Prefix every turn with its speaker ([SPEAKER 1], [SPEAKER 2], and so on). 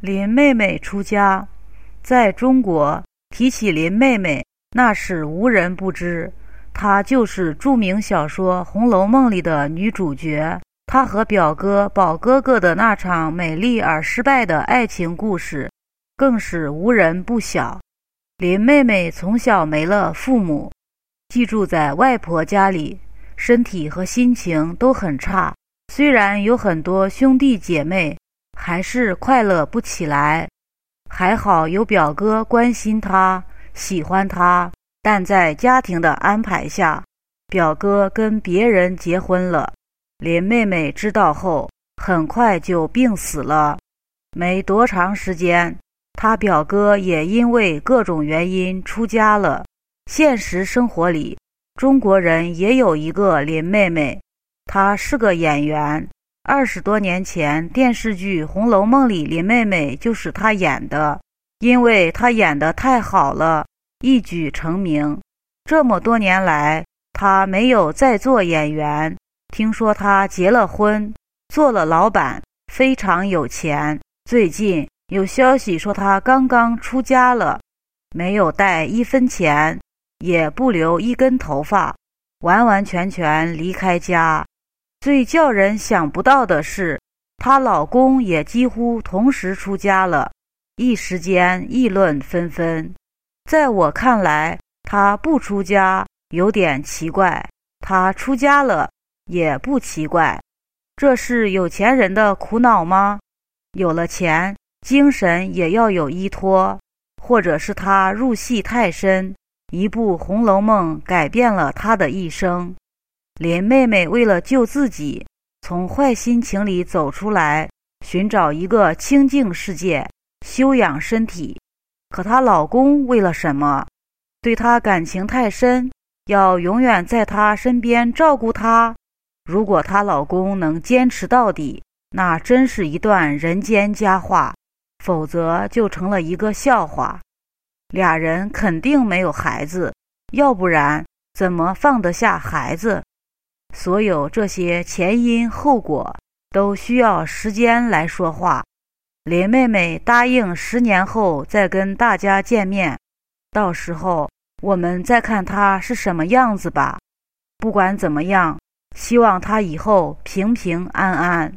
[SPEAKER 1] 林妹妹出家，在中国提起林妹妹，那是无人不知。她就是著名小说《红楼梦》里的女主角。她和表哥宝哥哥的那场美丽而失败的爱情故事，更是无人不晓。林妹妹从小没了父母，寄住在外婆家里，身体和心情都很差。虽然有很多兄弟姐妹。还是快乐不起来，还好有表哥关心他，喜欢他。但在家庭的安排下，表哥跟别人结婚了。林妹妹知道后，很快就病死了。没多长时间，他表哥也因为各种原因出家了。现实生活里，中国人也有一个林妹妹，她是个演员。二十多年前，电视剧《红楼梦》里林妹妹就是她演的，因为她演得太好了，一举成名。这么多年来，她没有再做演员。听说她结了婚，做了老板，非常有钱。最近有消息说她刚刚出家了，没有带一分钱，也不留一根头发，完完全全离开家。最叫人想不到的是，她老公也几乎同时出家了，一时间议论纷纷。在我看来，她不出家有点奇怪，她出家了也不奇怪。这是有钱人的苦恼吗？有了钱，精神也要有依托，或者是她入戏太深，一部《红楼梦》改变了她的一生。林妹妹为了救自己，从坏心情里走出来，寻找一个清净世界，修养身体。可她老公为了什么？对她感情太深，要永远在她身边照顾她。如果她老公能坚持到底，那真是一段人间佳话；否则就成了一个笑话。俩人肯定没有孩子，要不然怎么放得下孩子？所有这些前因后果都需要时间来说话。林妹妹答应十年后再跟大家见面，到时候我们再看她是什么样子吧。不管怎么样，希望她以后平平安安。